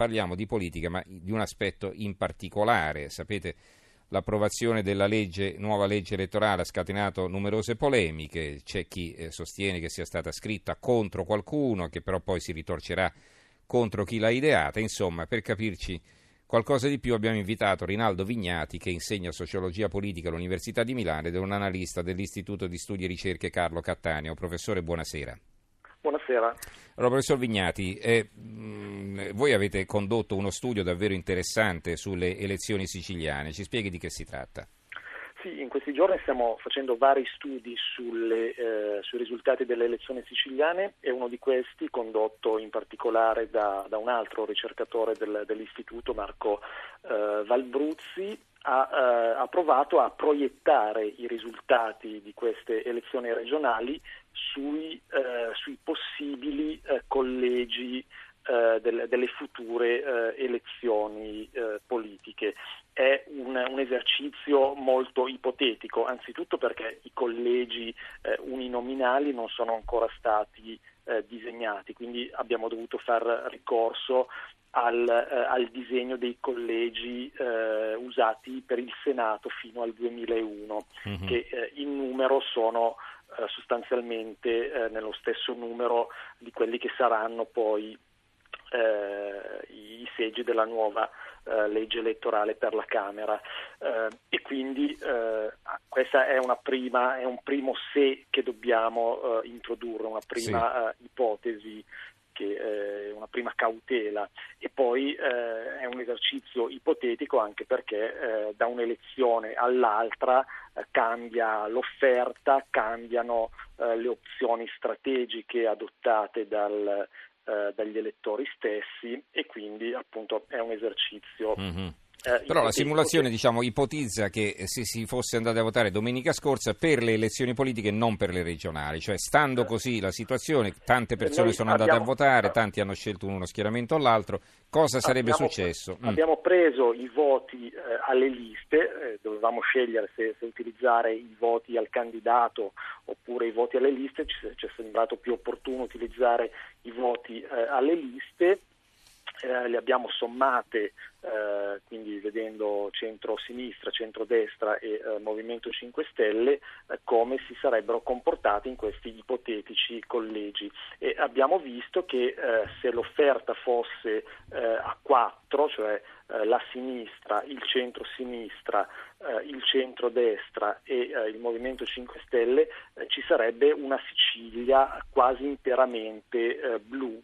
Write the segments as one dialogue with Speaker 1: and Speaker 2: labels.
Speaker 1: parliamo di politica, ma di un aspetto in particolare. Sapete, l'approvazione della legge, nuova legge elettorale ha scatenato numerose polemiche, c'è chi eh, sostiene che sia stata scritta contro qualcuno, che però poi si ritorcerà contro chi l'ha ideata, insomma, per capirci qualcosa di più abbiamo invitato Rinaldo Vignati che insegna sociologia politica all'Università di Milano ed è un analista dell'Istituto di Studi e Ricerche Carlo Cattaneo. Professore, buonasera.
Speaker 2: Buonasera.
Speaker 1: Allora, professor Vignati, eh, mh, voi avete condotto uno studio davvero interessante sulle elezioni siciliane, ci spieghi di che si tratta?
Speaker 2: Sì, in questi giorni stiamo facendo vari studi sulle, eh, sui risultati delle elezioni siciliane e uno di questi, condotto in particolare da, da un altro ricercatore del, dell'istituto, Marco eh, Valbruzzi, ha, eh, ha, provato a proiettare i risultati di queste elezioni regionali sui, eh, sui possibili eh, collegi eh, delle, delle, future eh, elezioni eh, politiche. È un, un, esercizio molto ipotetico, anzitutto perché i collegi eh, uninominali non sono ancora stati eh, disegnati, quindi abbiamo dovuto far ricorso al, eh, al disegno dei collegi usati per il Senato fino al 2001, mm-hmm. che in numero sono sostanzialmente nello stesso numero di quelli che saranno poi eh, i seggi della nuova eh, legge elettorale per la Camera eh, e quindi eh, questa è, prima, è, un primo se che dobbiamo eh, introdurre, una prima sì. Eh, ipotesi che una prima cautela e poi eh, è un esercizio ipotetico anche perché eh, da un'elezione all'altra eh, cambia l'offerta, cambiano le opzioni strategiche adottate dal, eh, dagli elettori stessi e quindi appunto è un esercizio
Speaker 1: mm-hmm. Eh, Però la simulazione diciamo, ipotizza che se si fosse andati a votare domenica scorsa per le elezioni politiche non per le regionali, cioè stando così la situazione, tante persone sono andate abbiamo, a votare, tanti hanno scelto uno schieramento o l'altro, cosa sarebbe abbiamo, successo?
Speaker 2: Mm. Abbiamo mm. preso i voti eh, alle liste, eh, dovevamo scegliere se, se, utilizzare i voti al candidato oppure i voti alle liste, ci, ci è sembrato più opportuno utilizzare i voti eh, alle liste eh, le abbiamo sommate, eh, quindi vedendo centro-sinistra, centro-destra e eh, Movimento 5 Stelle, eh, come si sarebbero comportati in questi ipotetici collegi. E abbiamo visto che eh, se l'offerta fosse eh, a 4, cioè la sinistra, il centro-sinistra, il centro-destra e il Movimento 5 Stelle, ci sarebbe una Sicilia quasi interamente blu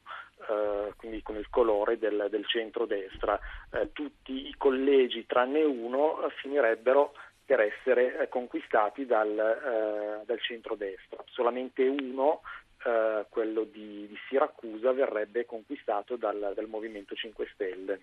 Speaker 2: eh, quindi con il colore del, del centrodestra. Eh, tutti i collegi tranne uno eh, finirebbero per essere eh, conquistati dal, dal centrodestra. Solamente uno quello di, di, Siracusa verrebbe conquistato dal, dal Movimento 5 Stelle.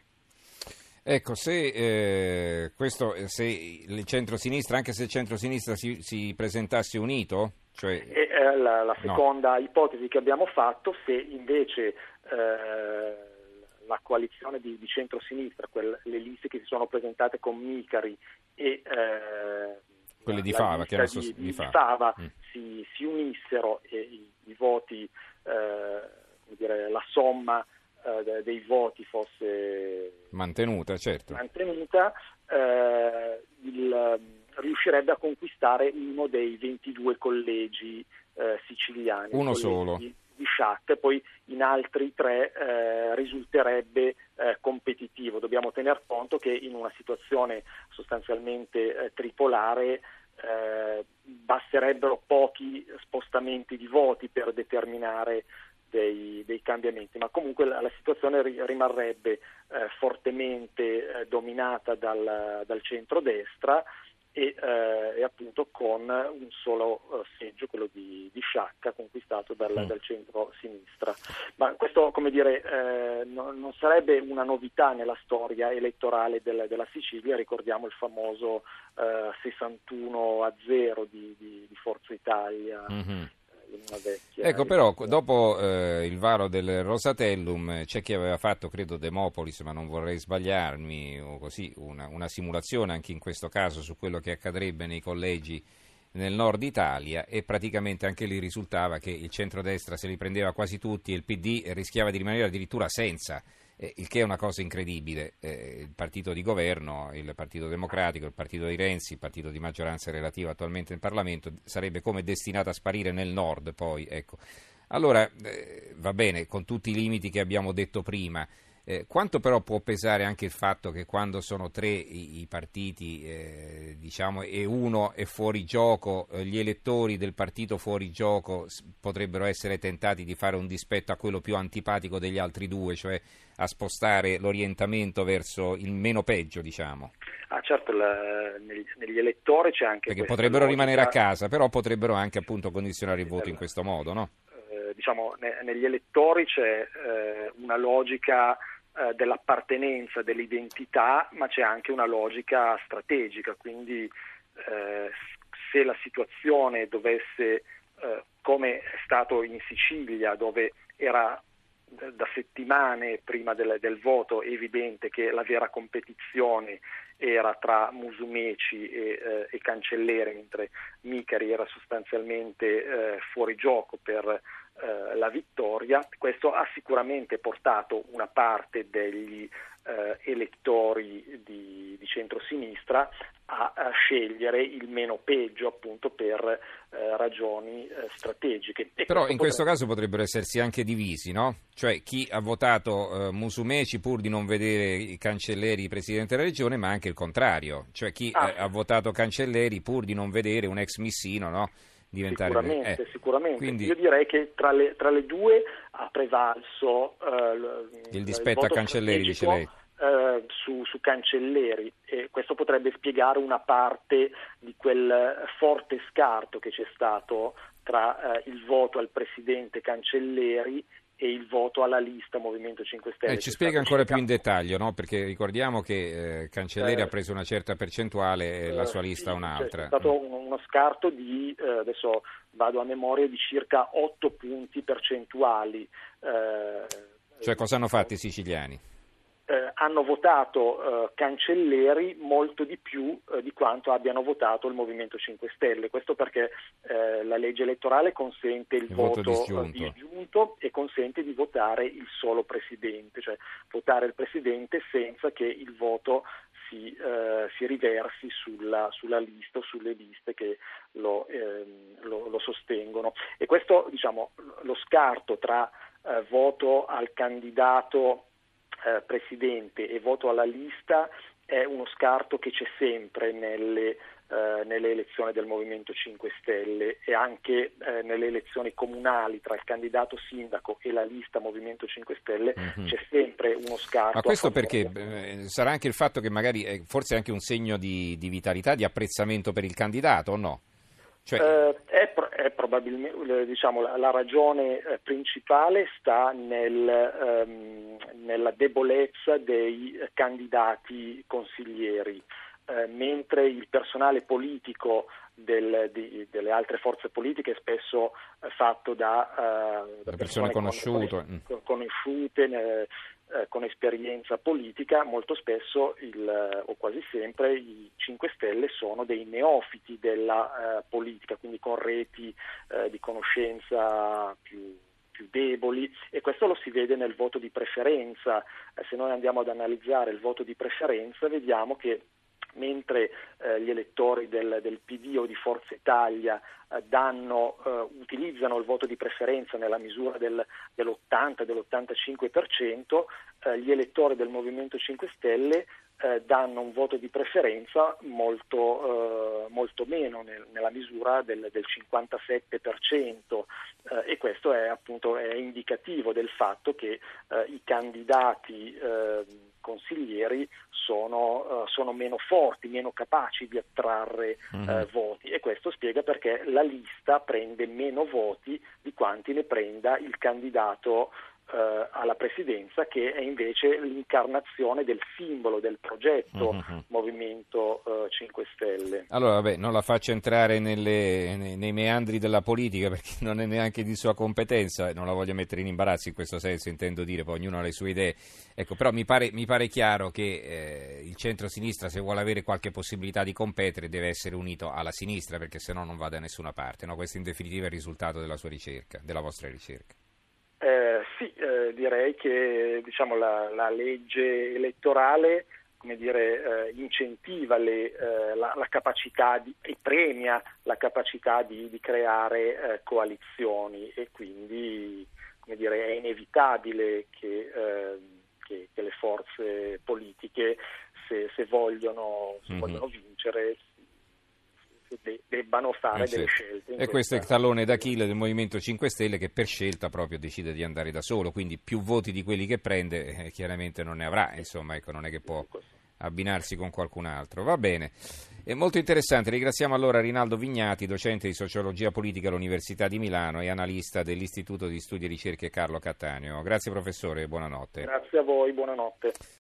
Speaker 1: Ecco, se, eh, questo, se il centro-sinistra, anche se il centro-sinistra si, si presentasse unito?
Speaker 2: Cioè... E, eh, la, la, seconda no. ipotesi che abbiamo fatto, se invece eh, la coalizione di, di centro-sinistra, quelle, le liste che si sono presentate con Micari e
Speaker 1: eh, quelle di Fava, che adesso
Speaker 2: di,
Speaker 1: di
Speaker 2: Fava, mm. si, si, unissero e i, i voti, eh, dire, la somma eh, dei voti fosse
Speaker 1: mantenuta, certo.
Speaker 2: mantenuta eh, il, riuscirebbe a conquistare uno dei 22 collegi eh, siciliani.
Speaker 1: Uno solo.
Speaker 2: Di, Sciac, poi in altri tre eh, risulterebbe eh, competitivo. Dobbiamo tener conto che in una situazione sostanzialmente eh, tripolare eh, basterebbero pochi spostamenti di voti per determinare dei, dei cambiamenti, ma comunque la, la situazione ri, rimarrebbe eh, fortemente eh, dominata dal, dal centro-destra e, eh, e, appunto con un solo uh, seggio, quello di, di Sciacca, conquistato dal, mm. dal centro-sinistra. Ma questo, come dire, eh, no, non sarebbe una novità nella storia elettorale del, della Sicilia, ricordiamo il famoso eh, 61 a 0 di, di, di Forza Italia. Mm-hmm
Speaker 1: una vecchia. Ecco, però, dopo eh, il varo del Rosatellum, c'è chi aveva fatto, credo, Demopolis, ma non vorrei sbagliarmi, o così, una, una simulazione anche in questo caso su quello che accadrebbe nei collegi nel nord Italia e praticamente anche lì risultava che il centrodestra se li prendeva quasi tutti e il PD rischiava di rimanere addirittura senza eh, il che è una cosa incredibile. Eh, il partito di governo, il Partito Democratico, il partito di Renzi, il partito di maggioranza relativa attualmente in Parlamento, sarebbe come destinato a sparire nel nord poi. Ecco. Allora, eh, va bene, con tutti i limiti che abbiamo detto prima, eh, quanto però può pesare anche il fatto che quando sono tre i, i partiti eh, diciamo, e uno è fuori gioco, eh, gli elettori del partito fuori gioco potrebbero essere tentati di fare un dispetto a quello più antipatico degli altri due, cioè a spostare l'orientamento verso il meno peggio, diciamo?
Speaker 2: Ah, certo, la, negli, negli, elettori c'è anche...
Speaker 1: Perché potrebbero logica... rimanere a casa, però potrebbero anche appunto condizionare il voto in questo modo, no?
Speaker 2: Eh, diciamo, ne, negli elettori c'è eh, una logica eh, dell'appartenenza, dell'identità, ma c'è anche una logica strategica, quindi eh, se la situazione dovesse, eh, come è stato in Sicilia, dove era da settimane prima del, del, voto evidente che la vera competizione era tra Musumeci e, eh, e Cancelleri, mentre Micari era sostanzialmente eh, fuori gioco per eh, la vittoria. Questo ha sicuramente portato una parte degli eh, elettori di, di centrosinistra a, a, scegliere il meno peggio appunto per eh, ragioni eh, strategiche.
Speaker 1: E Però in questo caso potrebbero essersi anche divisi, no? Cioè chi ha votato eh, Musumeci pur di non vedere i Cancelleri Presidente della Regione, ma anche il contrario, cioè chi ah, eh, ha votato Cancelleri pur di non vedere un ex Missino, no? Diventare...
Speaker 2: Sicuramente, eh. sicuramente. Quindi... Io direi che tra le, tra le due ha prevalso
Speaker 1: eh, il dispetto il a Cancelleri, dice lei.
Speaker 2: Eh, su, su, Cancelleri e questo potrebbe spiegare una parte di quel forte scarto che c'è stato tra eh, il voto al presidente Cancelleri e il voto alla lista Movimento 5 Stelle.
Speaker 1: Eh, ci spiega ancora più in dettaglio, no? perché ricordiamo che eh, Cancelleri eh, ha preso una certa percentuale e la sua eh, lista sì, un'altra.
Speaker 2: C'è stato uno scarto di, eh, adesso vado a memoria, di circa 8 punti percentuali.
Speaker 1: Eh, cioè cosa hanno fatto i siciliani?
Speaker 2: Eh, hanno votato eh, Cancelleri molto di più eh, di quanto abbiano votato il Movimento 5 Stelle. Questo perché eh, la legge elettorale consente il, il voto, voto disgiunto. disgiunto. e consente di votare il solo Presidente, cioè votare il Presidente senza che il voto si, eh, si riversi sulla, sulla, lista o sulle liste che lo, ehm, lo, lo sostengono. E questo, diciamo, lo scarto tra eh, voto al candidato eh, presidente e voto alla lista è uno scarto che c'è sempre nelle, eh, nelle elezioni del Movimento 5 Stelle e anche eh, nelle elezioni comunali tra il candidato sindaco e la lista Movimento 5 Stelle mm-hmm. c'è sempre uno scarto.
Speaker 1: Ma questo perché eh, sarà anche il fatto che magari è forse anche un segno di, di vitalità, di apprezzamento per il candidato o no?
Speaker 2: Cioè... Eh, è, è, probabilmente diciamo, la, la, ragione eh, principale sta nel, ehm, nella debolezza dei candidati consiglieri, eh, mentre il personale politico del, di, delle altre forze politiche spesso eh, fatto da,
Speaker 1: da persone, persone conosciute,
Speaker 2: conosciute eh, con esperienza politica, molto spesso il, eh, o quasi sempre i 5 Stelle sono dei neofiti della eh, politica, quindi con reti eh, di conoscenza più, più deboli e questo lo si vede nel voto di preferenza. Eh, se noi andiamo ad analizzare il voto di preferenza vediamo che mentre eh, gli elettori del, del, PD o di Forza Italia eh, danno, eh, utilizzano il voto di preferenza nella misura del, dell'80, dell'85%, eh, gli elettori del Movimento 5 Stelle eh, danno un voto di preferenza molto, eh, molto meno nel, nella misura del, del 57% e questo è appunto è indicativo del fatto che i candidati consiglieri sono, uh, sono, meno forti, meno capaci di attrarre uh, uh-huh. voti e questo spiega perché la lista prende meno voti di quanti ne prenda il candidato eh, alla presidenza che è invece l'incarnazione del simbolo del progetto uh-huh. Movimento eh, 5 Stelle.
Speaker 1: Allora, vabbè, non la faccio entrare nelle, nei, nei, meandri della politica perché non è neanche di sua competenza, non la voglio mettere in imbarazzo in questo senso, intendo dire, poi ognuno ha le sue idee. Ecco, però mi pare, mi pare chiaro che eh, il centro-sinistra, se vuole avere qualche possibilità di competere, deve essere unito alla sinistra perché se no non va da nessuna parte. No? Questo in definitiva è il risultato della sua ricerca, della vostra ricerca.
Speaker 2: Eh, sì, eh, direi che diciamo, la, la, legge elettorale dire, eh, incentiva le, eh, la, la, capacità di, e premia la capacità di, di creare eh, coalizioni e quindi dire, è inevitabile che, eh, che, che, le forze politiche se, se, vogliono, se mm-hmm. vogliono vincere debbano fare eh, delle scelte.
Speaker 1: E questo è il tallone d'Achille del Movimento 5 Stelle che per scelta proprio decide di andare da solo, quindi più voti di quelli che prende eh, chiaramente non ne avrà, insomma, ecco, non è che può abbinarsi con qualcun altro. Va bene. È molto interessante. Ringraziamo allora Rinaldo Vignati, docente di sociologia politica all'Università di Milano e analista dell'Istituto di Studi e Ricerche Carlo Cattaneo. Grazie professore, buonanotte.
Speaker 2: Grazie a voi, buonanotte.